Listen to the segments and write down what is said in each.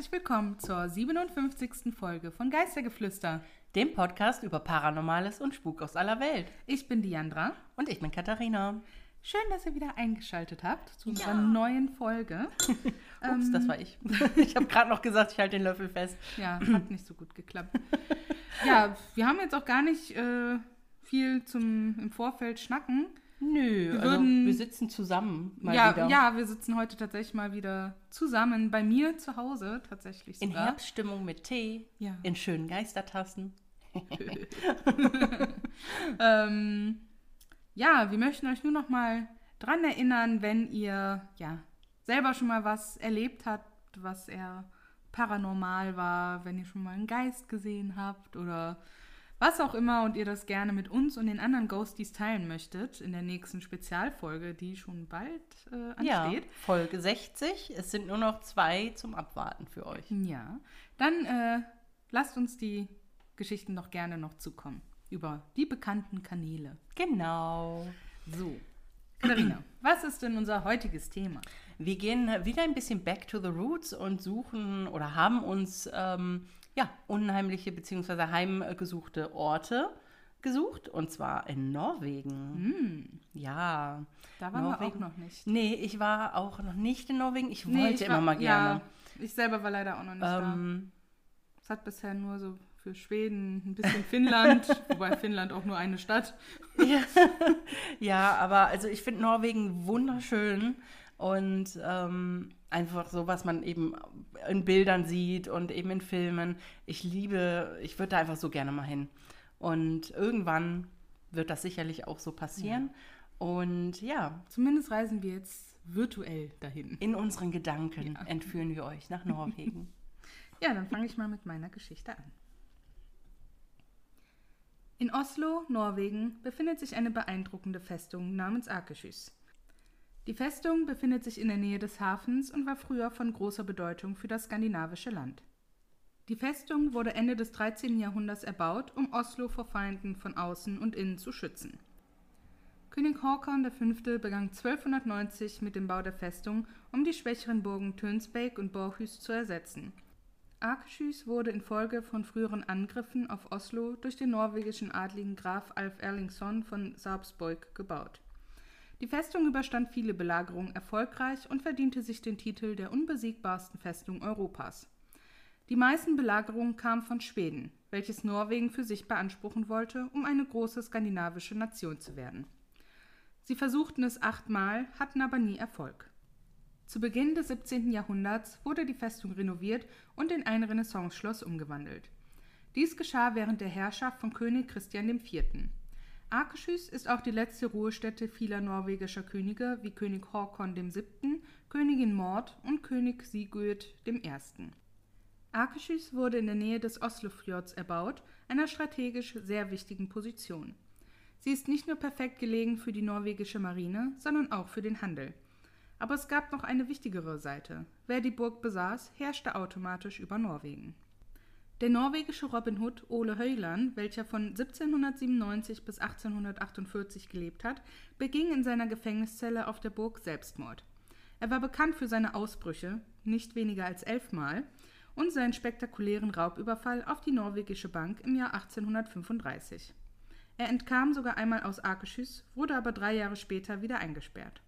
Herzlich willkommen zur 57. Folge von Geistergeflüster, dem Podcast über Paranormales und Spuk aus aller Welt. Ich bin Diandra. Und ich bin Katharina. Schön, dass ihr wieder eingeschaltet habt zu unserer ja. neuen Folge. Ups, ähm, das war ich. Ich habe gerade noch gesagt, ich halte den Löffel fest. Ja, hat nicht so gut geklappt. ja, wir haben jetzt auch gar nicht äh, viel zum im Vorfeld schnacken. Nö, wir, also würden, wir sitzen zusammen mal ja, wieder. Ja, wir sitzen heute tatsächlich mal wieder zusammen bei mir zu Hause tatsächlich sogar. In Herbststimmung mit Tee, ja. in schönen Geistertassen. ähm, ja, wir möchten euch nur noch mal dran erinnern, wenn ihr ja selber schon mal was erlebt habt, was eher paranormal war, wenn ihr schon mal einen Geist gesehen habt oder was auch immer und ihr das gerne mit uns und den anderen Ghosties teilen möchtet in der nächsten Spezialfolge, die schon bald äh, ansteht. Ja, Folge 60. Es sind nur noch zwei zum Abwarten für euch. Ja, dann äh, lasst uns die Geschichten doch gerne noch zukommen über die bekannten Kanäle. Genau. So. Katharina, was ist denn unser heutiges Thema? Wir gehen wieder ein bisschen back to the roots und suchen oder haben uns ähm, ja, unheimliche bzw. heimgesuchte Orte gesucht und zwar in Norwegen. Mm. Ja. Da waren Norwegen. wir auch noch nicht. Nee, ich war auch noch nicht in Norwegen. Ich nee, wollte ich war, immer mal gerne. Ja, ich selber war leider auch noch nicht ähm, da. Es hat bisher nur so für Schweden ein bisschen Finnland, wobei Finnland auch nur eine Stadt. ja, ja aber also ich finde Norwegen wunderschön und ähm, einfach so, was man eben in Bildern sieht und eben in Filmen. Ich liebe, ich würde da einfach so gerne mal hin. Und irgendwann wird das sicherlich auch so passieren. Ja. Und ja. Zumindest reisen wir jetzt virtuell dahin. In unseren Gedanken ja. entführen wir euch nach Norwegen. ja, dann fange ich mal mit meiner Geschichte an. In Oslo, Norwegen, befindet sich eine beeindruckende Festung namens Akershus. Die Festung befindet sich in der Nähe des Hafens und war früher von großer Bedeutung für das skandinavische Land. Die Festung wurde Ende des 13. Jahrhunderts erbaut, um Oslo vor Feinden von außen und innen zu schützen. König Håkon V. begann 1290 mit dem Bau der Festung, um die schwächeren Burgen Tönsbeek und Borchhus zu ersetzen. Akershus wurde infolge von früheren Angriffen auf Oslo durch den norwegischen Adligen Graf Alf Erlingsson von Sarpsborg gebaut die Festung überstand viele Belagerungen erfolgreich und verdiente sich den Titel der unbesiegbarsten Festung Europas. Die meisten Belagerungen kamen von Schweden, welches Norwegen für sich beanspruchen wollte, um eine große skandinavische Nation zu werden. Sie versuchten es achtmal, hatten aber nie Erfolg. Zu Beginn des 17. Jahrhunderts wurde die Festung renoviert und in ein Renaissanceschloss umgewandelt. Dies geschah während der Herrschaft von König Christian IV. Akershus ist auch die letzte Ruhestätte vieler norwegischer Könige wie König Håkon VII., Königin Maud und König Sigurd I. Akershus wurde in der Nähe des Oslofjords erbaut, einer strategisch sehr wichtigen Position. Sie ist nicht nur perfekt gelegen für die norwegische Marine, sondern auch für den Handel. Aber es gab noch eine wichtigere Seite. Wer die Burg besaß, herrschte automatisch über Norwegen. Der norwegische Robin Hood Ole Höjland, welcher von 1797 bis 1848 gelebt hat, beging in seiner Gefängniszelle auf der Burg Selbstmord. Er war bekannt für seine Ausbrüche, nicht weniger als elfmal, und seinen spektakulären Raubüberfall auf die norwegische Bank im Jahr 1835. Er entkam sogar einmal aus Akershus, wurde aber drei Jahre später wieder eingesperrt.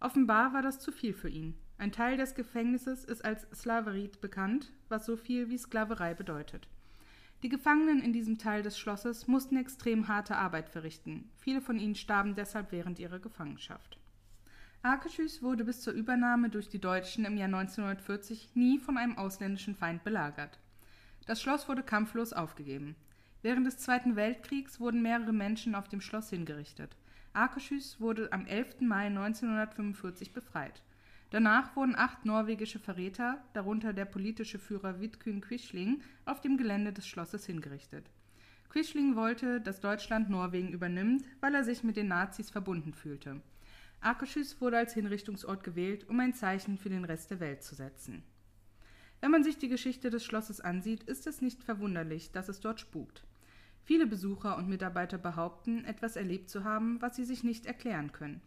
Offenbar war das zu viel für ihn. Ein Teil des Gefängnisses ist als Slaverit bekannt, was so viel wie Sklaverei bedeutet. Die Gefangenen in diesem Teil des Schlosses mussten extrem harte Arbeit verrichten. Viele von ihnen starben deshalb während ihrer Gefangenschaft. Akershus wurde bis zur Übernahme durch die Deutschen im Jahr 1940 nie von einem ausländischen Feind belagert. Das Schloss wurde kampflos aufgegeben. Während des Zweiten Weltkriegs wurden mehrere Menschen auf dem Schloss hingerichtet. Akershus wurde am 11. Mai 1945 befreit. Danach wurden acht norwegische Verräter, darunter der politische Führer Vidkun Quisling, auf dem Gelände des Schlosses hingerichtet. Quisling wollte, dass Deutschland Norwegen übernimmt, weil er sich mit den Nazis verbunden fühlte. Akershus wurde als Hinrichtungsort gewählt, um ein Zeichen für den Rest der Welt zu setzen. Wenn man sich die Geschichte des Schlosses ansieht, ist es nicht verwunderlich, dass es dort spukt. Viele Besucher und Mitarbeiter behaupten, etwas erlebt zu haben, was sie sich nicht erklären können.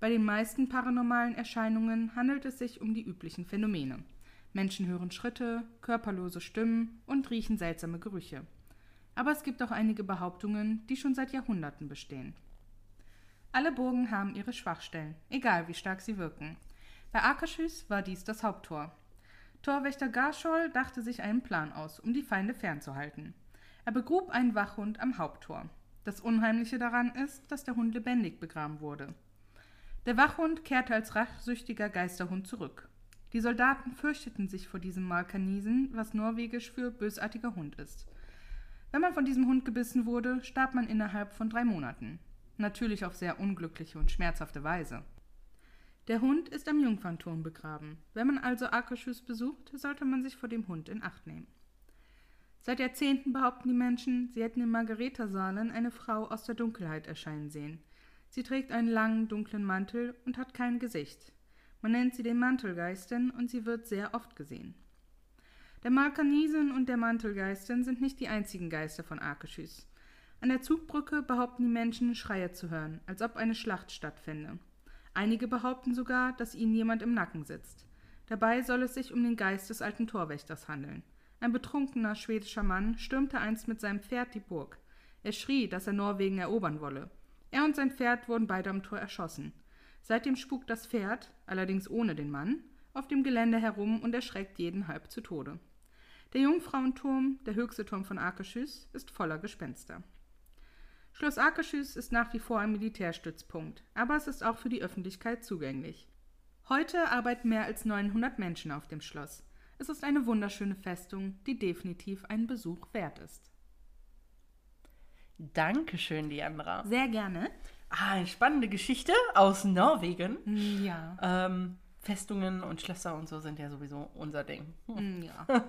Bei den meisten paranormalen Erscheinungen handelt es sich um die üblichen Phänomene. Menschen hören Schritte, körperlose Stimmen und riechen seltsame Gerüche. Aber es gibt auch einige Behauptungen, die schon seit Jahrhunderten bestehen. Alle Burgen haben ihre Schwachstellen, egal wie stark sie wirken. Bei Akershus war dies das Haupttor. Torwächter Garschol dachte sich einen Plan aus, um die Feinde fernzuhalten. Er begrub einen Wachhund am Haupttor. Das Unheimliche daran ist, dass der Hund lebendig begraben wurde. Der Wachhund kehrte als rachsüchtiger Geisterhund zurück. Die Soldaten fürchteten sich vor diesem Malkanisen, was norwegisch für bösartiger Hund ist. Wenn man von diesem Hund gebissen wurde, starb man innerhalb von drei Monaten. Natürlich auf sehr unglückliche und schmerzhafte Weise. Der Hund ist am Jungfernturm begraben. Wenn man also Akershus besucht, sollte man sich vor dem Hund in Acht nehmen. Seit Jahrzehnten behaupten die Menschen, sie hätten im Margareta-Saalen eine Frau aus der Dunkelheit erscheinen sehen. Sie trägt einen langen, dunklen Mantel und hat kein Gesicht. Man nennt sie den Mantelgeistin und sie wird sehr oft gesehen. Der Malkanisen und der Mantelgeistin sind nicht die einzigen Geister von Akershus. An der Zugbrücke behaupten die Menschen, Schreie zu hören, als ob eine Schlacht stattfände. Einige behaupten sogar, dass ihnen jemand im Nacken sitzt. Dabei soll es sich um den Geist des alten Torwächters handeln. Ein betrunkener schwedischer Mann stürmte einst mit seinem Pferd die Burg. Er schrie, dass er Norwegen erobern wolle. Er und sein Pferd wurden beide am Tor erschossen. Seitdem spukt das Pferd, allerdings ohne den Mann, auf dem Gelände herum und erschreckt jeden halb zu Tode. Der Jungfrauenturm, der höchste Turm von Akershus, ist voller Gespenster. Schloss Akershus ist nach wie vor ein Militärstützpunkt, aber es ist auch für die Öffentlichkeit zugänglich. Heute arbeiten mehr als 900 Menschen auf dem Schloss. Es ist eine wunderschöne Festung, die definitiv einen Besuch wert ist. Dankeschön, Leandra. Sehr gerne. Ah, eine spannende Geschichte aus Norwegen. Ja. Ähm, Festungen und Schlösser und so sind ja sowieso unser Ding. Mm, Ja.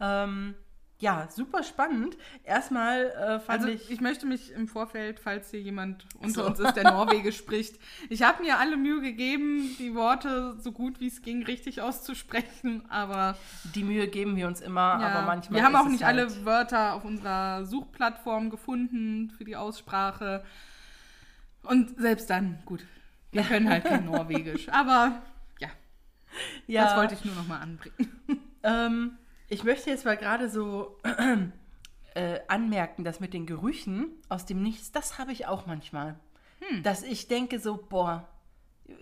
Ähm, ja, super spannend. Erstmal äh, fand Also ich. ich möchte mich im Vorfeld, falls hier jemand unter so. uns ist, der Norwegisch spricht, ich habe mir alle Mühe gegeben, die Worte so gut wie es ging richtig auszusprechen, aber die Mühe geben wir uns immer, ja, aber manchmal. wir haben auch nicht halt, alle Wörter auf unserer Suchplattform gefunden für die Aussprache. Und selbst dann, gut, wir können halt kein Norwegisch, aber ja, Ja, das wollte ich nur noch mal anbringen. Ähm, ich möchte jetzt mal gerade so äh, anmerken, dass mit den Gerüchen aus dem Nichts, das habe ich auch manchmal. Hm. Dass ich denke so, boah,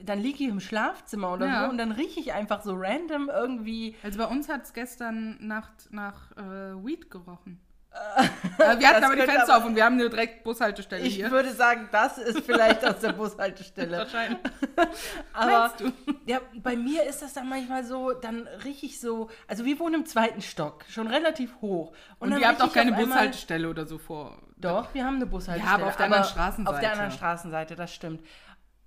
dann liege ich im Schlafzimmer oder Ja. so und dann rieche ich einfach so random irgendwie. Also bei uns hat es gestern Nacht nach äh, Weed gerochen. Äh, wir hatten aber die Fenster aber- auf und wir haben eine direkt Bushaltestelle Ich hier. würde sagen, das ist vielleicht aus der Bushaltestelle. Wahrscheinlich. Aber ja, bei mir ist das dann manchmal so, dann rieche ich so, also wir wohnen im zweiten Stock, schon relativ hoch. Und, dann ihr habt auch ich keine Bushaltestelle oder so vor. Doch, wir haben eine Bushaltestelle. Ja, aber auf der anderen Straßenseite. Auf der anderen Straßenseite, das stimmt.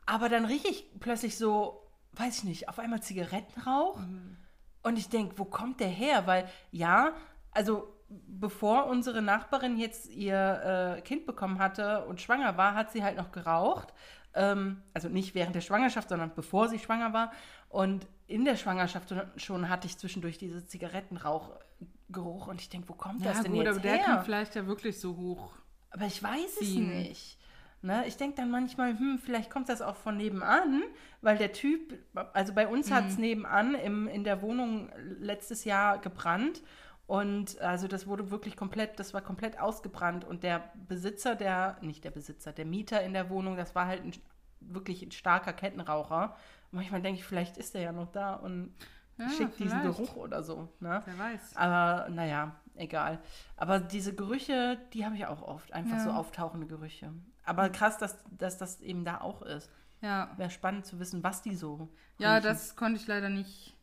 Aber dann rieche ich plötzlich so, weiß ich nicht, auf einmal Zigarettenrauch. Mhm. Und ich denke, wo kommt der her? Weil ja, also bevor unsere Nachbarin jetzt ihr äh, Kind bekommen hatte und schwanger war, hat sie halt noch geraucht. Ähm, also nicht während der Schwangerschaft, sondern bevor sie schwanger war. Und in der Schwangerschaft schon hatte ich zwischendurch diese Zigarettenrauchgeruch. Und ich denke, wo kommt Ja, das denn gut, jetzt aber der her? kann vielleicht ja wirklich so hoch. Aber ich weiß ziehen. es nicht. Ne? Ich denke dann manchmal, hm, vielleicht kommt das auch von nebenan, weil der Typ, also bei uns hat Mhm. es nebenan im, in der Wohnung letztes Jahr gebrannt. Und also das wurde wirklich komplett, das war komplett ausgebrannt. Und der Besitzer, der, nicht der Besitzer, der Mieter in der Wohnung, das war halt ein, wirklich ein starker Kettenraucher. Und manchmal denke ich, vielleicht ist er ja noch da und Ja, schickt diesen. Geruch oder so. Ne? Wer weiß. Aber naja, egal. Aber diese Gerüche, die habe ich auch oft. Einfach Ja. so auftauchende Gerüche. Aber krass, dass, dass das eben da auch ist. Ja, Wäre spannend zu wissen, was die so. ja riechen. das konnte ich leider nicht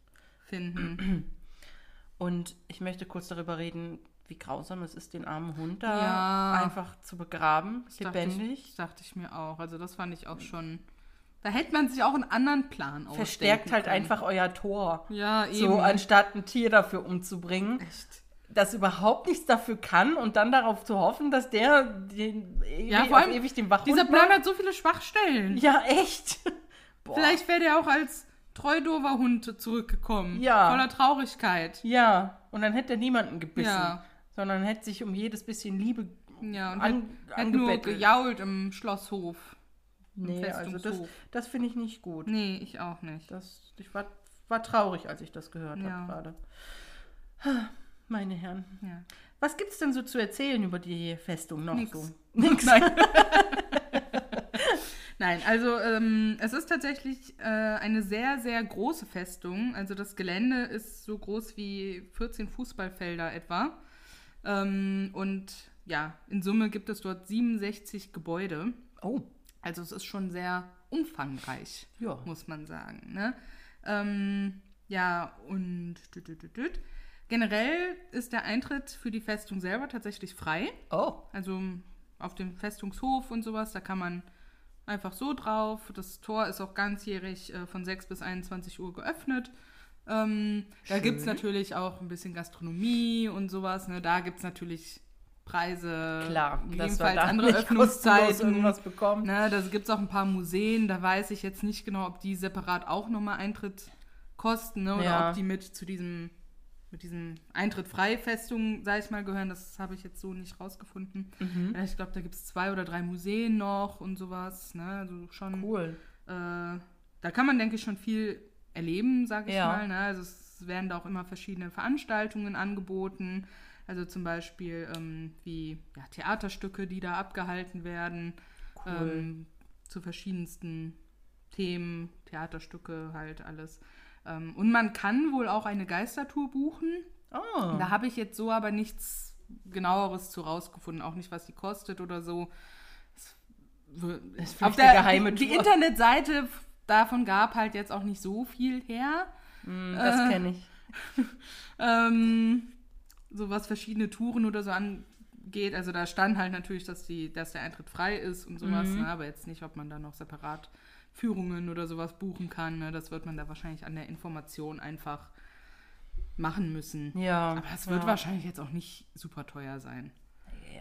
finden. Und ich möchte kurz darüber reden, wie grausam es ist, den armen Hund da Ja. einfach zu begraben, Das dachte lebendig. Ich, dachte ich mir auch. Also das fand ich auch schon. Da hätte man sich auch einen anderen Plan ausdenken Verstärkt halt können. einfach euer Tor. Ja, eben. So, anstatt ein Tier dafür umzubringen, Echt. das überhaupt nichts dafür kann und dann darauf zu hoffen, dass der den Ja, vor allem, ewig den Wachhund Dieser Plan macht. hat so viele Schwachstellen. Ja, echt. Boah. Vielleicht wäre der auch als treudover Hund zurückgekommen. Ja. Voller Traurigkeit. Ja, und dann hätte er niemanden gebissen, Ja. sondern hätte sich um jedes bisschen Liebe Ja, und an, hat, hat nur gejault im Schlosshof. Im Nee, also das, das finde ich nicht gut. Nee, ich auch nicht. Das, ich war war traurig, als ich das gehört Ja. habe gerade. Meine Herren. Ja. Was gibt es denn so zu erzählen über die Festung noch Nix. so? Nix. Nein. Nein, also ähm, es ist tatsächlich äh, eine sehr, sehr große Festung. Also das Gelände ist so groß wie 14 Fußballfelder etwa. Ähm, und ja, in Summe gibt es dort 67 Gebäude. Oh, Also es ist schon sehr umfangreich, Ja. muss man sagen. Ne? Ähm, ja, und düt, düt, düt, generell ist der Eintritt für die Festung selber tatsächlich frei. oh, Also auf dem Festungshof und sowas, da kann man einfach so drauf. Das Tor ist auch ganzjährig äh, von 6 bis 21 Uhr geöffnet. Ähm, da gibt es natürlich auch ein bisschen Gastronomie und sowas. Ne? Da gibt es natürlich Preise, klar. dass gegebenenfalls da andere Öffnungszeiten. irgendwas bekommen. Ne, da gibt es auch ein paar Museen, da weiß ich jetzt nicht genau, ob die separat auch nochmal Eintritt kosten ne, oder Ja. ob die mit zu diesem, mit diesem Eintritt Freifestung, sag ich mal, gehören. Das habe ich jetzt so nicht rausgefunden. Mhm. Ja, ich glaube, da gibt es zwei oder drei Museen noch und sowas. Ne? Also schon, Cool. äh, da kann man, denke ich, schon viel erleben, sage ich Ja. mal. Ne? Also es werden da auch immer verschiedene Veranstaltungen angeboten. Also zum Beispiel ähm, wie ja, Theaterstücke, die da abgehalten werden Cool. ähm, zu verschiedensten Themen, Theaterstücke, halt alles. Ähm, und man kann wohl auch eine Geistertour buchen. oh. Da habe ich jetzt so aber nichts genaueres zu rausgefunden, auch nicht, was die kostet oder so. W- Ist Auf der geheime die, die Tour. Internetseite davon gab halt jetzt auch nicht so viel her. Mm, das äh, kenne ich. Ähm, so was verschiedene Touren oder so angeht. Also da stand halt natürlich, dass, die, dass der Eintritt frei ist und sowas, Mhm. ne? aber jetzt nicht, ob man da noch separat Führungen oder sowas buchen kann. Ne? Das wird man da wahrscheinlich an der Information einfach machen müssen. Ja. Aber es wird ja. wahrscheinlich jetzt auch nicht super teuer sein.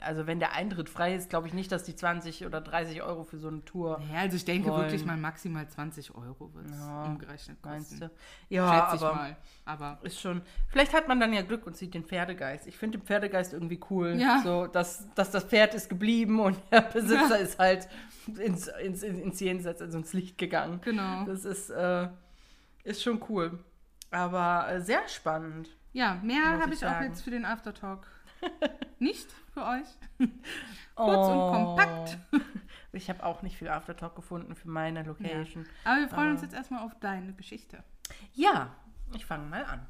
Also wenn der Eintritt frei ist, glaube ich nicht, dass die 20 oder 30 Euro für so eine Tour, Ja, also ich denke Wollen. wirklich mal maximal 20 Euro wird es Ja, umgerechnet kosten. Ja, Schätze ich aber mal. Aber ist schon. Vielleicht hat man dann ja Glück und sieht den Pferdegeist. Ich finde den Pferdegeist irgendwie cool. Ja. So, dass, dass das Pferd ist geblieben und der Besitzer ist halt ins, ins, ins Jenseits, also ins Licht gegangen. genau. Das ist, äh, ist schon cool. Aber äh, sehr spannend. Ja, mehr habe ich ich auch jetzt für den Aftertalk nicht für euch. Kurz und kompakt. Ich habe auch nicht viel Aftertalk gefunden für meine Location. Aber wir freuen uns Aber- jetzt erstmal auf deine Geschichte. Ja, ich fange mal an.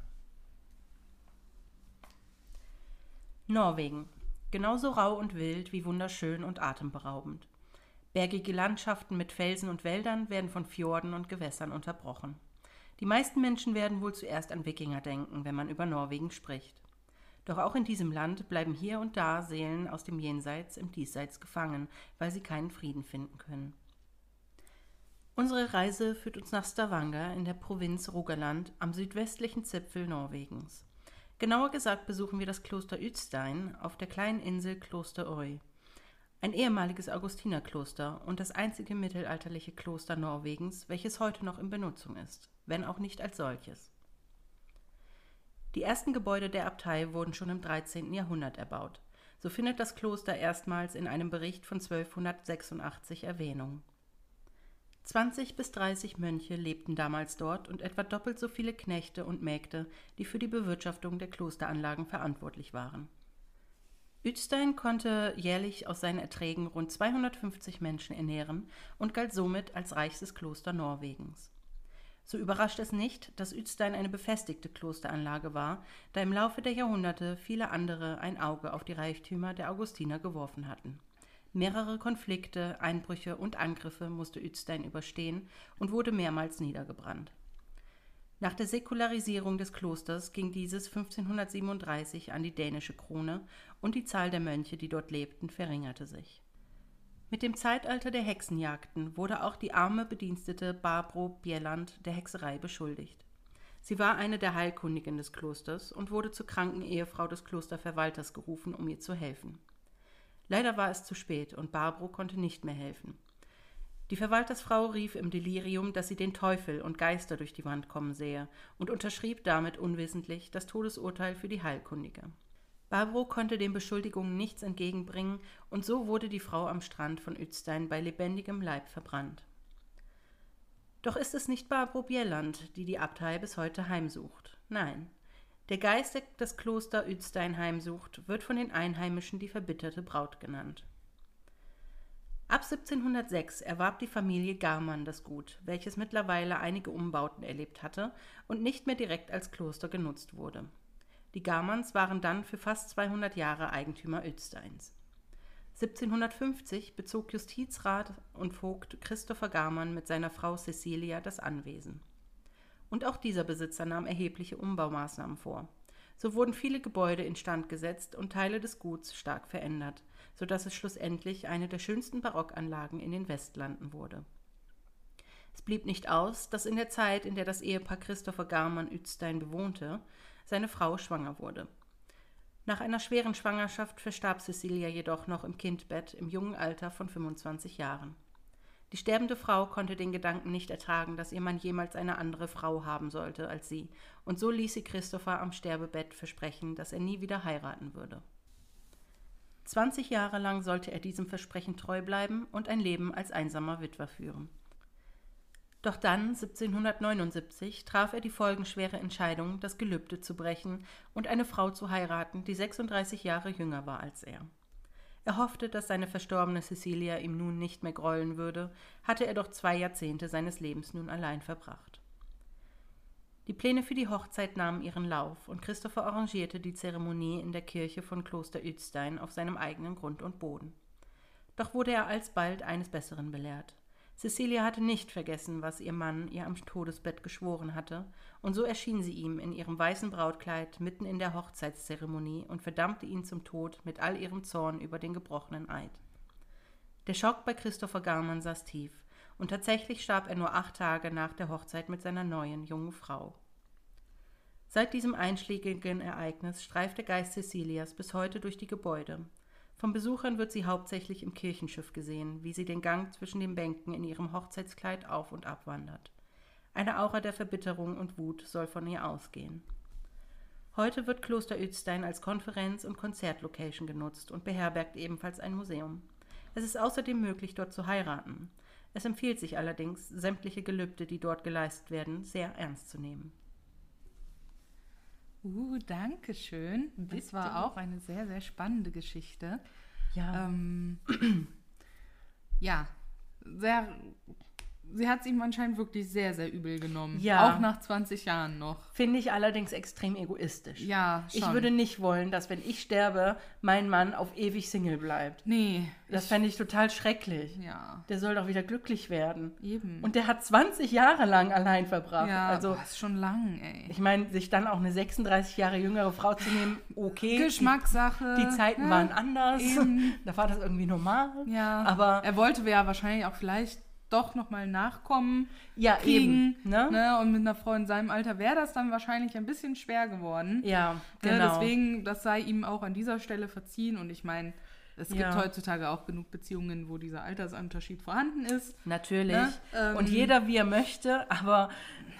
Norwegen. Genauso rau und wild wie wunderschön und atemberaubend. Bergige Landschaften mit Felsen und Wäldern werden von Fjorden und Gewässern unterbrochen. Die meisten Menschen werden wohl zuerst an Wikinger denken, wenn man über Norwegen spricht. Doch auch in diesem Land bleiben hier und da Seelen aus dem Jenseits im Diesseits gefangen, weil sie keinen Frieden finden können. Unsere Reise führt uns nach Stavanger in der Provinz Rogaland am südwestlichen Zipfel Norwegens. Genauer gesagt besuchen wir das Kloster Utstein auf der kleinen Insel Kloster Oi. Ein ehemaliges Augustinerkloster und das einzige mittelalterliche Kloster Norwegens, welches heute noch in Benutzung ist, wenn auch nicht als solches. Die ersten Gebäude der Abtei wurden schon im 13. Jahrhundert erbaut. So findet das Kloster erstmals in einem Bericht von 1286 Erwähnung. 20 bis 30 Mönche lebten damals dort und etwa doppelt so viele Knechte und Mägde, die für die Bewirtschaftung der Klosteranlagen verantwortlich waren. Utstein konnte jährlich aus seinen Erträgen rund 250 Menschen ernähren und galt somit als reichstes Kloster Norwegens. So überrascht es nicht, dass Utstein eine befestigte Klosteranlage war, da im Laufe der Jahrhunderte viele andere ein Auge auf die Reichtümer der Augustiner geworfen hatten. Mehrere Konflikte, Einbrüche und Angriffe musste Utstein überstehen und wurde mehrmals niedergebrannt. Nach der Säkularisierung des Klosters ging dieses 1537 an die dänische Krone und die Zahl der Mönche, die dort lebten, verringerte sich. Mit dem Zeitalter der Hexenjagden wurde auch die arme Bedienstete Barbro Bjelland der Hexerei beschuldigt. Sie war eine der Heilkundigen des Klosters und wurde zur kranken Ehefrau des Klosterverwalters gerufen, um ihr zu helfen. Leider war es zu spät und Barbro konnte nicht mehr helfen. Die Verwaltersfrau rief im Delirium, dass sie den Teufel und Geister durch die Wand kommen sehe und unterschrieb damit unwissentlich das Todesurteil für die Heilkundige. Barbro konnte den Beschuldigungen nichts entgegenbringen und so wurde die Frau am Strand von Utstein bei lebendigem Leib verbrannt. Doch ist es nicht Barbro Bierland, die die Abtei bis heute heimsucht. Nein. Der Geist, der das Kloster Uetstein heimsucht, wird von den Einheimischen die verbitterte Braut genannt. Ab 1706 erwarb die Familie Garmann das Gut, welches mittlerweile einige Umbauten erlebt hatte und nicht mehr direkt als Kloster genutzt wurde. Die Garmanns waren dann für fast 200 Jahre Eigentümer Uetsteins. 1750 bezog Justizrat und Vogt Christopher Garmann mit seiner Frau Cecilia das Anwesen. Und auch dieser Besitzer nahm erhebliche Umbaumaßnahmen vor. So wurden viele Gebäude instand gesetzt und Teile des Guts stark verändert, so dass es schlussendlich eine der schönsten Barockanlagen in den Westlanden wurde. Es blieb nicht aus, dass in der Zeit, in der das Ehepaar Christopher Garmann Uetstein bewohnte, seine Frau schwanger wurde. Nach einer schweren Schwangerschaft verstarb Cecilia jedoch noch im Kindbett im jungen Alter von 25 Jahren. Die sterbende Frau konnte den Gedanken nicht ertragen, dass ihr Mann jemals eine andere Frau haben sollte als sie, und so ließ sie Christopher am Sterbebett versprechen, dass er nie wieder heiraten würde. 20 Jahre lang sollte er diesem Versprechen treu bleiben und ein Leben als einsamer Witwer führen. Doch dann, 1779, traf er die folgenschwere Entscheidung, das Gelübde zu brechen und eine Frau zu heiraten, die 36 Jahre jünger war als er. Er hoffte, dass seine verstorbene Cecilia ihm nun nicht mehr grollen würde, hatte er doch zwei Jahrzehnte seines Lebens nun allein verbracht. Die Pläne für die Hochzeit nahmen ihren Lauf und Christopher arrangierte die Zeremonie in der Kirche von Kloster Uetstein auf seinem eigenen Grund und Boden. Doch wurde er alsbald eines Besseren belehrt. Cecilia hatte nicht vergessen, was ihr Mann ihr am Todesbett geschworen hatte, und so erschien sie ihm in ihrem weißen Brautkleid mitten in der Hochzeitszeremonie und verdammte ihn zum Tod mit all ihrem Zorn über den gebrochenen Eid. Der Schock bei Christopher Garmann saß tief, und tatsächlich starb er nur acht Tage nach der Hochzeit mit seiner neuen jungen Frau. Seit diesem einschlägigen Ereignis streift der Geist Cecilias bis heute durch die Gebäude, von Besuchern wird sie hauptsächlich im Kirchenschiff gesehen, wie sie den Gang zwischen den Bänken in ihrem Hochzeitskleid auf und ab wandert. Eine Aura der Verbitterung und Wut soll von ihr ausgehen. Heute wird Kloster Uetstein als Konferenz- und Konzertlocation genutzt und beherbergt ebenfalls ein Museum. Es ist außerdem möglich, dort zu heiraten. Es empfiehlt sich allerdings, sämtliche Gelübde, die dort geleistet werden, sehr ernst zu nehmen. Uh, danke schön. Das war auch eine sehr, sehr spannende Geschichte. Ja. Ähm, ja, sehr. Sie hat es ihm anscheinend wirklich sehr, sehr übel genommen. Ja. Auch nach 20 Jahren noch. Finde ich allerdings extrem egoistisch. Ja, schon. Ich würde nicht wollen, dass wenn ich sterbe, mein Mann auf ewig Single bleibt. Nee. Das fände ich total schrecklich. Ja, Der soll doch wieder glücklich werden. eben. Und der hat 20 Jahre lang allein verbracht. ja, also, boah, ist schon lang, ey. ich meine, sich dann auch eine 36 Jahre jüngere Frau zu nehmen, okay. Geschmackssache. Die, die Zeiten ne? waren anders. Eben. Da war das irgendwie normal. Ja, Aber er wollte ja wahrscheinlich auch vielleicht doch nochmal nachkommen. ja, kriegen, eben. Ne? Ne? Und mit einer Frau in seinem Alter wäre das dann wahrscheinlich ein bisschen schwer geworden. Ja, Ne? genau. Deswegen, das sei ihm auch an dieser Stelle verziehen. Und ich meine, es gibt Ja. heutzutage auch genug Beziehungen, wo dieser Altersunterschied vorhanden ist. Natürlich. Ne? Ähm, Und jeder, wie er möchte, aber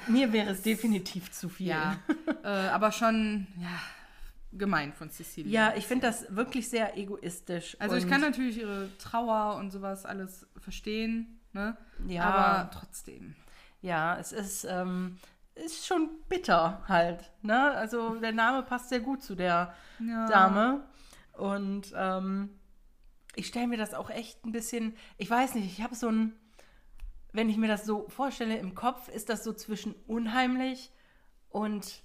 mir wäre es definitiv zu viel. Ja, äh, aber schon, ja, gemein von Cecilia. Ja, ich finde das wirklich sehr egoistisch. Also ich kann natürlich ihre Trauer und sowas alles verstehen, ne? Ja. Aber trotzdem. Ja, es ist, ähm, ist schon bitter halt. Ne? Also der Name passt sehr gut zu der Ja. Dame. Und ähm, ich stelle mir das auch echt ein bisschen, ich weiß nicht, ich habe so ein, wenn ich mir das so vorstelle im Kopf, ist das so zwischen unheimlich und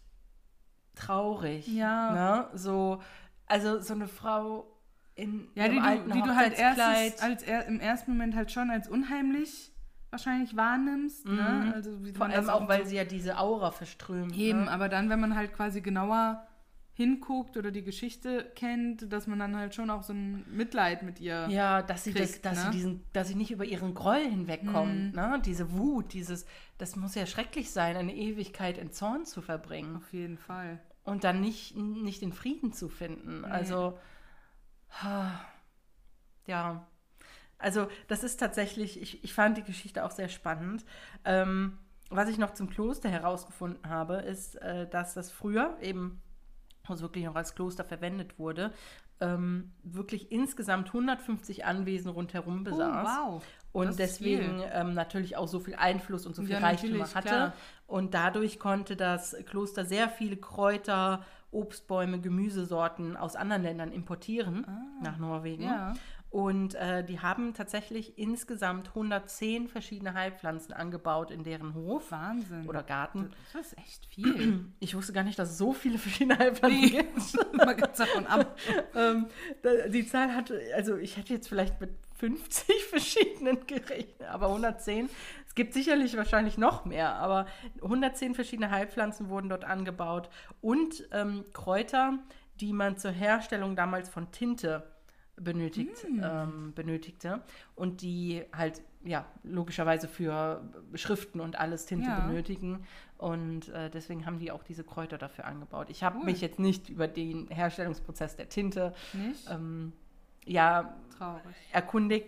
traurig. Ja. Ne? So, also so eine Frau in Ja, die, alten du, die du halt erstes, als er, im ersten Moment halt schon als unheimlich wahrscheinlich wahrnimmst. Ne? Also wie Mhm. Vor allem auch, weil sie ja diese Aura verströmt. Eben, Ne? aber dann, wenn man halt quasi genauer hinguckt oder die Geschichte kennt, dass man dann halt schon auch so ein Mitleid mit ihr. Ja, dass sie, kriegt, das, dass ne? sie diesen, dass sie nicht über ihren Groll hinwegkommt, ne? Diese Wut, dieses, das muss ja schrecklich sein, eine Ewigkeit in Zorn zu verbringen Auf jeden Fall. und dann nicht, nicht den Frieden zu finden. Also, ha, ja. Also, das ist tatsächlich, ich, ich fand die Geschichte auch sehr spannend. Ähm, was ich noch zum Kloster herausgefunden habe, ist, äh, dass das früher eben, wo es wirklich noch als Kloster verwendet wurde, ähm, wirklich insgesamt 150 Anwesen rundherum besaß. Oh, wow. und deswegen ähm, natürlich auch so viel Einfluss und so viel Ja, natürlich, hatte. klar. Und dadurch konnte das Kloster sehr viele Kräuter, Obstbäume, Gemüsesorten aus anderen Ländern importieren nach Norwegen. Ah. Ja. Und äh, die haben tatsächlich insgesamt 110 verschiedene Heilpflanzen angebaut in deren Hof Wahnsinn. oder Garten. Das ist echt viel. Ich wusste gar nicht, dass es so viele verschiedene Heilpflanzen Nee. gibt. Man geht davon ab. ähm, die Zahl hatte, also ich hätte jetzt vielleicht mit 50 verschiedenen gerechnet, aber 110. Es gibt sicherlich wahrscheinlich noch mehr, aber 110 verschiedene Heilpflanzen wurden dort angebaut und ähm, Kräuter, die man zur Herstellung damals von Tinte benötigt, ähm, benötigte und die halt ja logischerweise für Schriften und alles Tinte Ja. benötigen und äh, deswegen haben die auch diese Kräuter dafür angebaut. Ich habe Cool. mich jetzt nicht über den Herstellungsprozess der Tinte Nicht? ähm, ja, Traurig. erkundigt.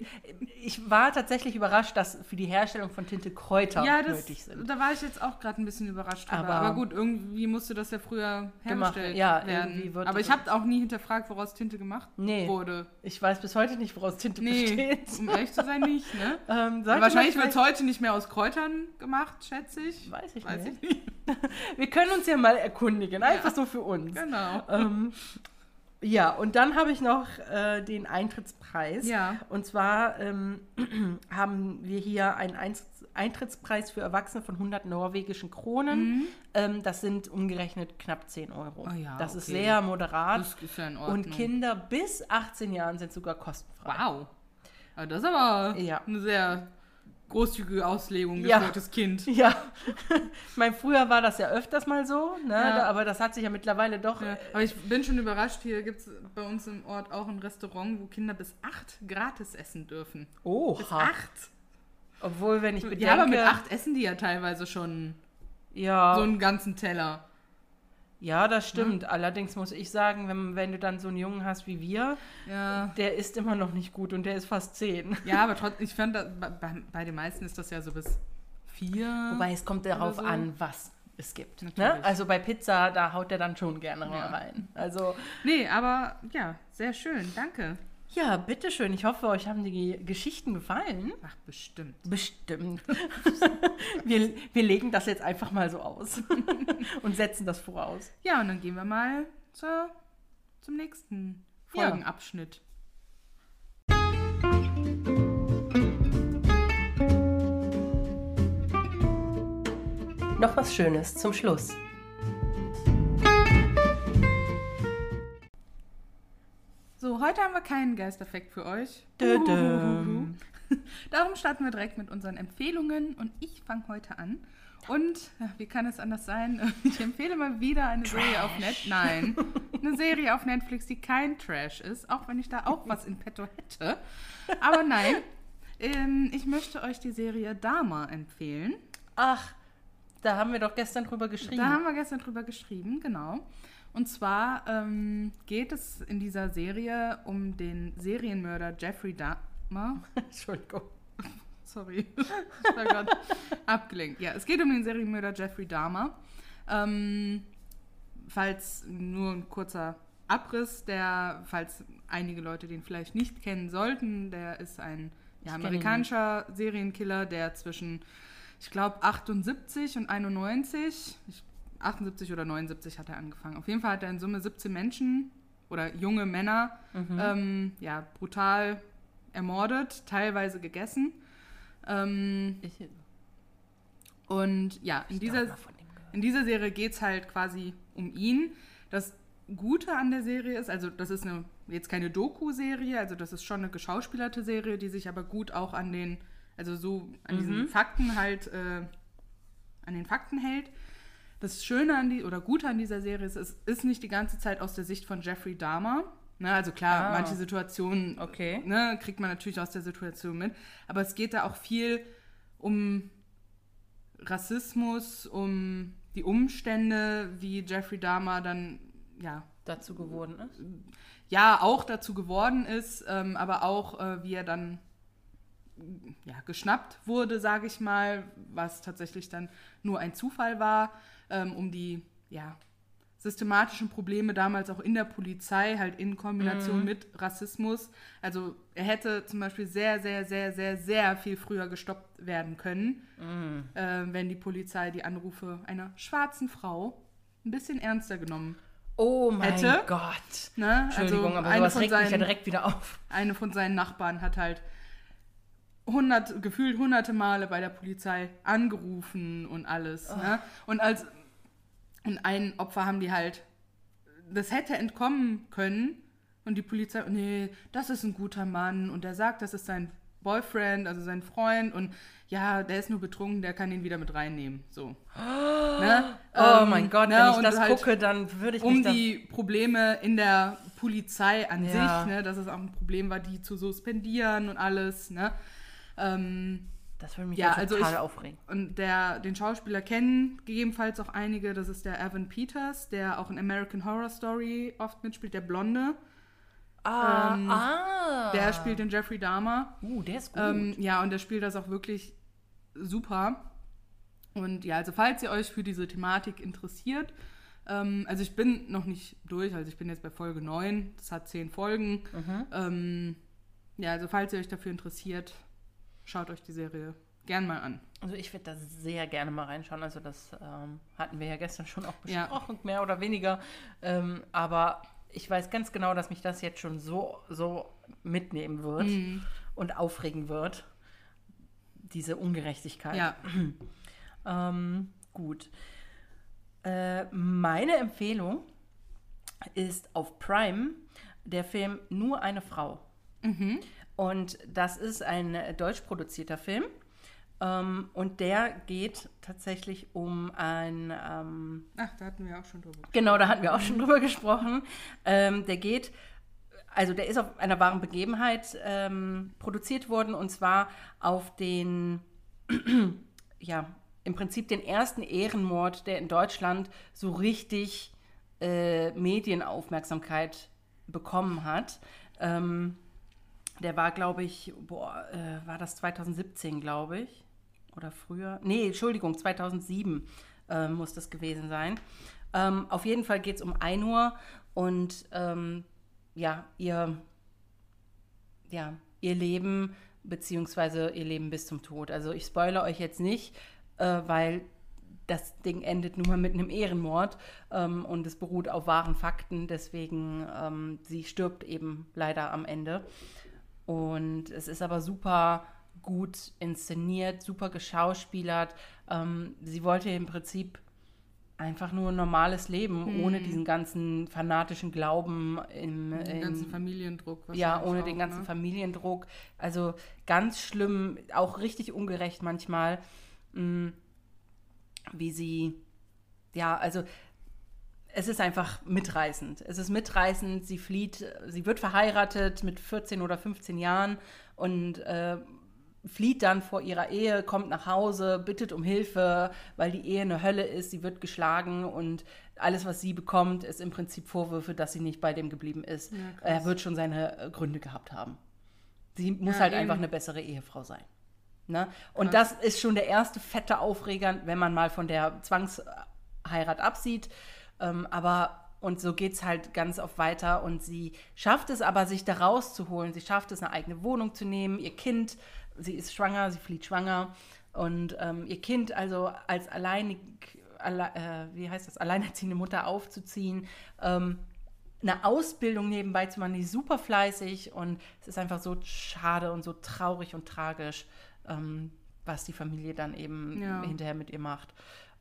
Ich war tatsächlich überrascht, dass für die Herstellung von Tinte Kräuter Ja, das, nötig sind. da war ich jetzt auch gerade ein bisschen überrascht drüber. Aber- Aber, gut, irgendwie musste das ja früher Gemacht, hergestellt ja, werden. Aber ich habe auch nie hinterfragt, woraus Tinte gemacht Nee. wurde. Ich weiß bis heute nicht, woraus Tinte Nee, besteht. um ehrlich zu sein, nicht, ne? Ähm, Wahrscheinlich wird es heute nicht mehr aus Kräutern gemacht, schätze ich. Weiß ich Weiß nicht. ich nicht. Wir können uns ja mal erkundigen, einfach so für uns. Genau. Ähm, ja, und dann habe ich noch äh, den Eintrittspreis. Ja. Und zwar ähm, haben wir hier einen Eintritts- Eintrittspreis für Erwachsene von 100 norwegischen Kronen. Ähm, das sind umgerechnet knapp 10 Euro. Mhm. Oh ja, das ist okay. sehr moderat. Das ist ja in Ordnung. und Kinder bis 18 Jahren sind sogar kostenfrei. Wow. Aber das ist aber Ja. eine sehr großzügige Auslegung Ja. geführtes Kind. Ja, ich meine, früher war das ja öfters mal so, ne? Ja. Aber das hat sich ja mittlerweile doch. Ja, aber ich bin schon überrascht, hier gibt es bei uns im Ort auch ein Restaurant, wo Kinder bis acht gratis essen dürfen. Oh, Bis acht? obwohl, wenn ich bedenke, Ja, aber mit acht essen die ja teilweise schon ja, so einen ganzen Teller. Ja, das stimmt. Allerdings muss ich sagen, wenn, wenn du dann so einen Jungen hast wie wir, Ja. der ist immer noch nicht gut und der ist fast zehn. Ja, aber trotzdem, ich fand, bei, bei- den meisten ist das ja so bis vier. Wobei es kommt darauf so. an, was es gibt. Ne? Also bei Pizza, da haut er dann schon gerne mal Ja. rein. Also Nee, aber ja, sehr schön, danke. Ja, bitteschön. Ich hoffe, euch haben die Geschichten gefallen. Ach, bestimmt. Bestimmt. wir, wir legen das jetzt einfach mal so aus und setzen das voraus. Ja, und dann gehen wir mal zur, zum nächsten Ja. Folgenabschnitt. Noch was Schönes zum Schluss. Heute haben wir keinen Geisteffekt für euch. Dödüm. Darum starten wir direkt mit unseren Empfehlungen und ich fange heute an. Und ja, wie kann es anders sein? Ich empfehle mal wieder eine Serie auf Netflix. Nein, eine Serie auf Netflix, die kein Trash ist, auch wenn ich da auch was in petto hätte. Aber nein, ähm, ich möchte euch die Serie Dama empfehlen. Ach, da haben wir doch gestern drüber geschrieben. Da haben wir gestern drüber geschrieben, genau. Und zwar ähm, geht es in dieser Serie um den Serienmörder Jeffrey Dahmer. Entschuldigung. Sorry, ich war gerade abgelenkt. Ja, es geht um den Serienmörder Jeffrey Dahmer. Ähm, falls nur ein kurzer Abriss, der, falls einige Leute den vielleicht nicht kennen sollten, der ist ein ja, amerikanischer Serienkiller, der zwischen, ich glaube, 78 und 91, ich, 78 oder 79 hat er angefangen. Auf jeden Fall hat er in Summe 17 Menschen oder junge Männer ähm, ja, brutal ermordet, teilweise gegessen. Ähm, Ich, und ja, in dieser, in dieser Serie geht es halt quasi um ihn. Das Gute an der Serie ist, also das ist eine, jetzt keine Doku-Serie, also das ist schon eine geschauspielerte Serie, die sich aber gut auch an den, also so an diesen Fakten halt, äh, an den Fakten hält. Das Schöne an die, oder Gute an dieser Serie ist, es ist nicht die ganze Zeit aus der Sicht von Jeffrey Dahmer. Ne, also klar, Ah. manche Situationen Okay. ne, kriegt man natürlich aus der Situation mit. Aber es geht da auch viel um Rassismus, um die Umstände, wie Jeffrey Dahmer dann, ja, dazu geworden ist. ja, auch dazu geworden ist, ähm, aber auch, äh, wie er dann ja, geschnappt wurde, sage ich mal, was tatsächlich dann nur ein Zufall war, ähm, um die ja, systematischen Probleme damals auch in der Polizei, halt in Kombination Mhm. mit Rassismus. Also er hätte zum Beispiel sehr, sehr, sehr, sehr, sehr viel früher gestoppt werden können, Mhm. äh, wenn die Polizei die Anrufe einer schwarzen Frau ein bisschen ernster genommen. Oh mein Hätte? Gott. Ne? Entschuldigung, also aber eine sowas regt mich ja seinen- direkt wieder auf. eine von seinen Nachbarn hat halt hundert, gefühlt hunderte Male bei der Polizei angerufen und alles. Ne? Und als und ein Opfer haben die halt, das hätte entkommen können und die Polizei, nee, das ist ein guter Mann und der sagt, das ist sein Boyfriend, also sein Freund und ja, der ist nur betrunken, der kann ihn wieder mit reinnehmen. So. Ne? Oh Ähm, mein Gott, ne? wenn ich Und das halt- gucke, dann würde ich um die Probleme in der Polizei an Ja. sich, ne, dass es auch ein Problem war, die zu suspendieren und alles, ne? Ähm, Das würde mich Ja, also total ich- aufregen. und der, den Schauspieler kennen gegebenenfalls auch einige, das ist der Evan Peters, der auch in American Horror Story oft mitspielt, der Blonde. Ah, ähm, ah. Der spielt den Jeffrey Dahmer. Uh, der ist gut. Ähm, ja, und der spielt das auch wirklich super. Und ja, also falls ihr euch für diese Thematik interessiert, ähm, also ich bin noch nicht durch, also ich bin jetzt bei Folge 9, das hat 10 Folgen. Mhm. Ähm, ja, also falls ihr euch dafür interessiert, schaut euch die Serie gern mal an. Also ich würde da sehr gerne mal reinschauen. Also das ähm, hatten wir ja gestern schon auch Ja. besprochen, mehr oder weniger. Ähm, aber ich weiß ganz genau, dass mich das jetzt schon so, so mitnehmen wird Mhm. und aufregen wird. Diese Ungerechtigkeit. Ja, Ähm, gut. Äh, meine Empfehlung ist auf Prime der Film Nur eine Frau. Mhm. Und das ist ein deutsch produzierter Film. Ähm, und der geht tatsächlich um ein, ähm, ach, da hatten wir auch schon drüber. genau, da hatten wir auch schon drüber gesprochen. Ähm, der geht, also der ist auf einer wahren Begebenheit ähm, produziert worden und zwar auf den, ja, im Prinzip den ersten Ehrenmord, der in Deutschland so richtig äh, Medienaufmerksamkeit bekommen hat. Ähm, der war, glaube ich, boah, äh, war das 2017, glaube ich? Oder früher? Nee, Entschuldigung, 2007 äh, muss das gewesen sein. Ähm, auf jeden Fall geht es um Einur und ähm, ja, ihr, ja, ihr Leben beziehungsweise ihr Leben bis zum Tod. Also ich spoilere euch jetzt nicht, äh, weil das Ding endet nun mal mit einem Ehrenmord ähm, und es beruht auf wahren Fakten. Deswegen, ähm, sie stirbt eben leider am Ende. Und es ist aber super gut inszeniert, super geschauspielert. Ähm, sie wollte im Prinzip einfach nur ein normales Leben, ohne diesen ganzen fanatischen Glauben im, Den im ganzen Familiendruck. ja, ohne auch, den ganzen ne? Familiendruck. Also ganz schlimm, auch richtig ungerecht manchmal, mh, wie sie, ja, also es ist einfach mitreißend. Es ist mitreißend, sie flieht, sie wird verheiratet mit 14 oder 15 Jahren und äh, flieht dann vor ihrer Ehe, kommt nach Hause, bittet um Hilfe, weil die Ehe eine Hölle ist, sie wird geschlagen und alles, was sie bekommt, ist im Prinzip Vorwürfe, dass sie nicht bei dem geblieben ist. Ja, krass. er wird schon seine äh, Gründe gehabt haben. Sie muss Ja, halt eben. einfach eine bessere Ehefrau sein. Ne? Und das ist schon der erste fette Aufreger, wenn man mal von der Zwangsheirat absieht. Ähm, aber und so geht es halt ganz oft weiter. Und sie schafft es aber, sich da rauszuholen. Sie schafft es, eine eigene Wohnung zu nehmen. Ihr Kind, sie ist schwanger, sie flieht schwanger. Und ähm, ihr Kind also als alleinig, alle, äh, wie heißt das, alleinerziehende Mutter aufzuziehen. Ähm, eine Ausbildung nebenbei zu machen, die ist super fleißig und es ist einfach so schade und so traurig und tragisch, ähm, was die Familie dann eben Ja. hinterher mit ihr macht.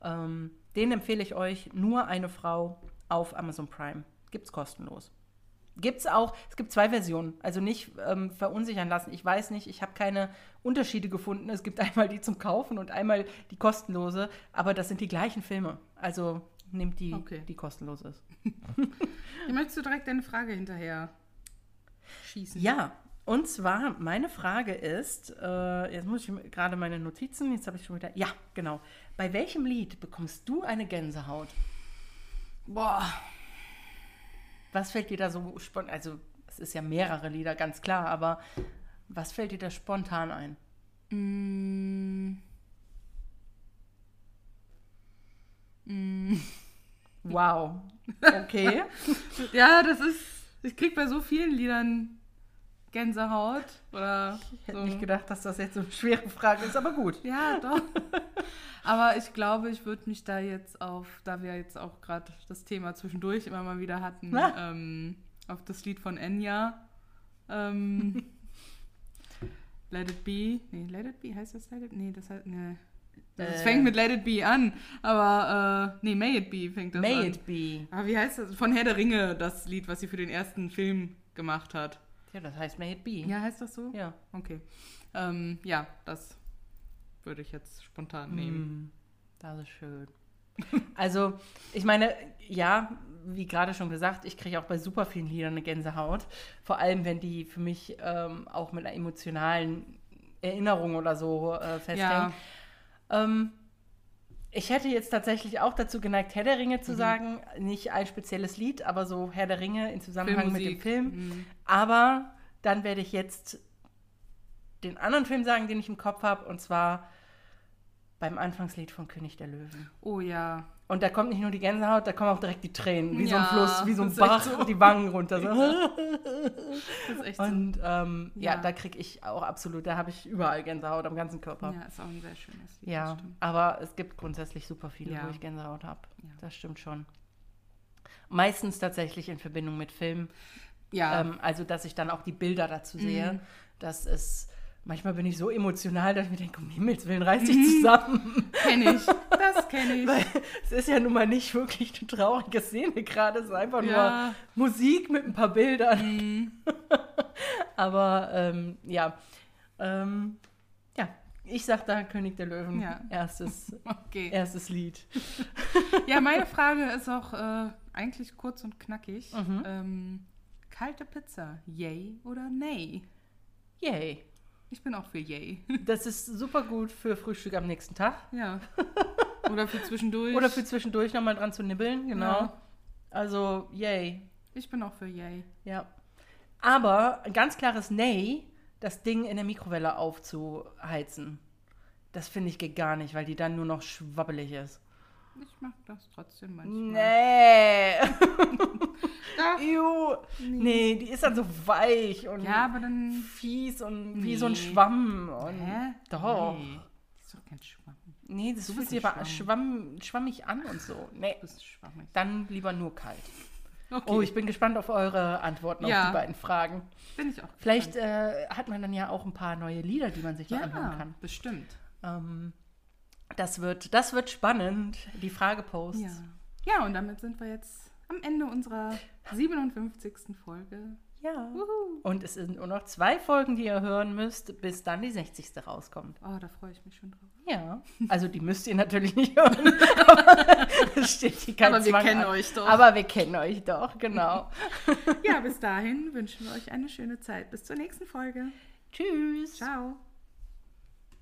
Ähm, den empfehle ich euch, nur eine Frau auf Amazon Prime. Gibt's kostenlos. Gibt's auch, es gibt zwei Versionen, also nicht ähm, verunsichern lassen. Ich weiß nicht, ich habe keine Unterschiede gefunden. Es gibt einmal die zum Kaufen und einmal die kostenlose, aber das sind die gleichen Filme. Also nehmt die, Okay. die kostenlos ist. Hier möchtest du direkt deine Frage hinterher schießen? Ja, und zwar, meine Frage ist, äh, jetzt muss ich gerade meine Notizen, jetzt habe ich schon wieder, ja, genau. Bei welchem Lied bekommst du eine Gänsehaut? Boah. Was fällt dir da so spontan, also es ist ja mehrere Lieder, ganz klar, aber was fällt dir da spontan ein? Mm. Mm. Wow. Okay. Ja, das ist. Ich krieg bei so vielen Liedern Gänsehaut. Oder Ich hätte so. nicht gedacht, dass das jetzt so eine schwere Frage ist, aber gut. Ja, doch. Aber ich glaube, ich würde mich da jetzt auf, da wir jetzt auch gerade das Thema zwischendurch immer mal wieder hatten, ähm, auf das Lied von Enya. Ähm, Let It Be. Nee, Let It Be, heißt das Let It? Nee, das heißt, nee. Das Äh. fängt mit Let It Be an, aber, äh, nee, May It Be fängt das an. May it be. Aber wie heißt das? Von Herr der Ringe, das Lied, was sie für den ersten Film gemacht hat. Ja, das heißt May it be. Ja, heißt das so? Ja. Okay. Ähm, ja, das würde ich jetzt spontan nehmen. Mm, Das ist schön. Also, ich meine, ja, wie gerade schon gesagt, ich kriege auch bei super vielen Liedern eine Gänsehaut. Vor allem, wenn die für mich ähm, auch mit einer emotionalen Erinnerung oder so äh, festhängen. Ja, Ähm, ich hätte jetzt tatsächlich auch dazu geneigt, Herr der Ringe zu Mhm. sagen. Nicht ein spezielles Lied, aber so Herr der Ringe in Zusammenhang mit dem Filmmusik. Film. Mhm. Aber dann werde ich jetzt den anderen Film sagen, den ich im Kopf habe, und zwar beim Anfangslied von König der Löwen. Oh ja. Und da kommt nicht nur die Gänsehaut, da kommen auch direkt die Tränen, wie so ein Ja, Fluss, wie so ein Bach, so. die Wangen runter. So. Das ist echt so. Und ähm, ja. Ja. da kriege ich auch absolut, da habe ich überall Gänsehaut am ganzen Körper. Ja, ist auch ein sehr schönes Lied. Ja, aber es gibt grundsätzlich super viele, Ja. wo ich Gänsehaut habe. Ja. Das stimmt schon. Meistens tatsächlich in Verbindung mit Filmen. Ja, Ähm, also, dass ich dann auch die Bilder dazu sehe. Mhm. Das ist, manchmal bin ich so emotional, dass ich mir denke, um Himmels Willen, reiß dich Mhm. zusammen. kenne ich. Das kenne ich. Weil es ist ja nun mal nicht wirklich eine traurige Szene gerade. Es ist einfach ja. nur Musik mit ein paar Bildern. Mhm. Aber ähm, ja, ähm, ja, ich sag da König der Löwen. Ja. Erstes, Okay. erstes Lied. Ja, meine Frage ist auch äh, eigentlich kurz und knackig. Mhm. Ähm, kalte Pizza, yay oder nay? Yay. Ich bin auch für yay. Das ist super gut für Frühstück am nächsten Tag. ja. Oder für zwischendurch. Oder für zwischendurch nochmal dran zu nibbeln, genau. Ja. Also, yay. Ich bin auch für yay. Ja. Aber ein ganz klares Nay, das Ding in der Mikrowelle aufzuheizen. Das finde ich geht gar nicht, weil die dann nur noch schwabbelig ist. Ich mag das trotzdem manchmal. Nee. Ew. Nee, die ist dann so weich und Ja, aber dann. fies und wie so ein Nee. Schwamm. Und Hä? Doch. Nee. Das ist doch kein Schwamm. Nee, das fühlt sich aber Schwamm. schwamm, schwammig an und so. Nee, Du bist schwammig. dann lieber nur kalt. Okay. Oh, ich bin gespannt auf eure Antworten auf Ja. die beiden Fragen. bin ich auch. Vielleicht gespannt. äh, hat man dann ja auch ein paar neue Lieder, die man sich da anhören kann. bestimmt. Ähm, das, wird, das wird spannend, die Frageposts. Ja. Ja, und damit sind wir jetzt am Ende unserer 57. Folge. ja. Wuhu. Und es sind nur noch zwei Folgen, die ihr hören müsst, bis dann die 60. rauskommt. Oh, da freue ich mich schon drauf. Ja. Also die müsst ihr natürlich nicht hören. aber steht hier kein Aber wir Zwang kennen an. euch doch. Aber wir kennen euch doch, genau. Ja, bis dahin wünschen wir euch eine schöne Zeit. Bis zur nächsten Folge. Tschüss. Ciao.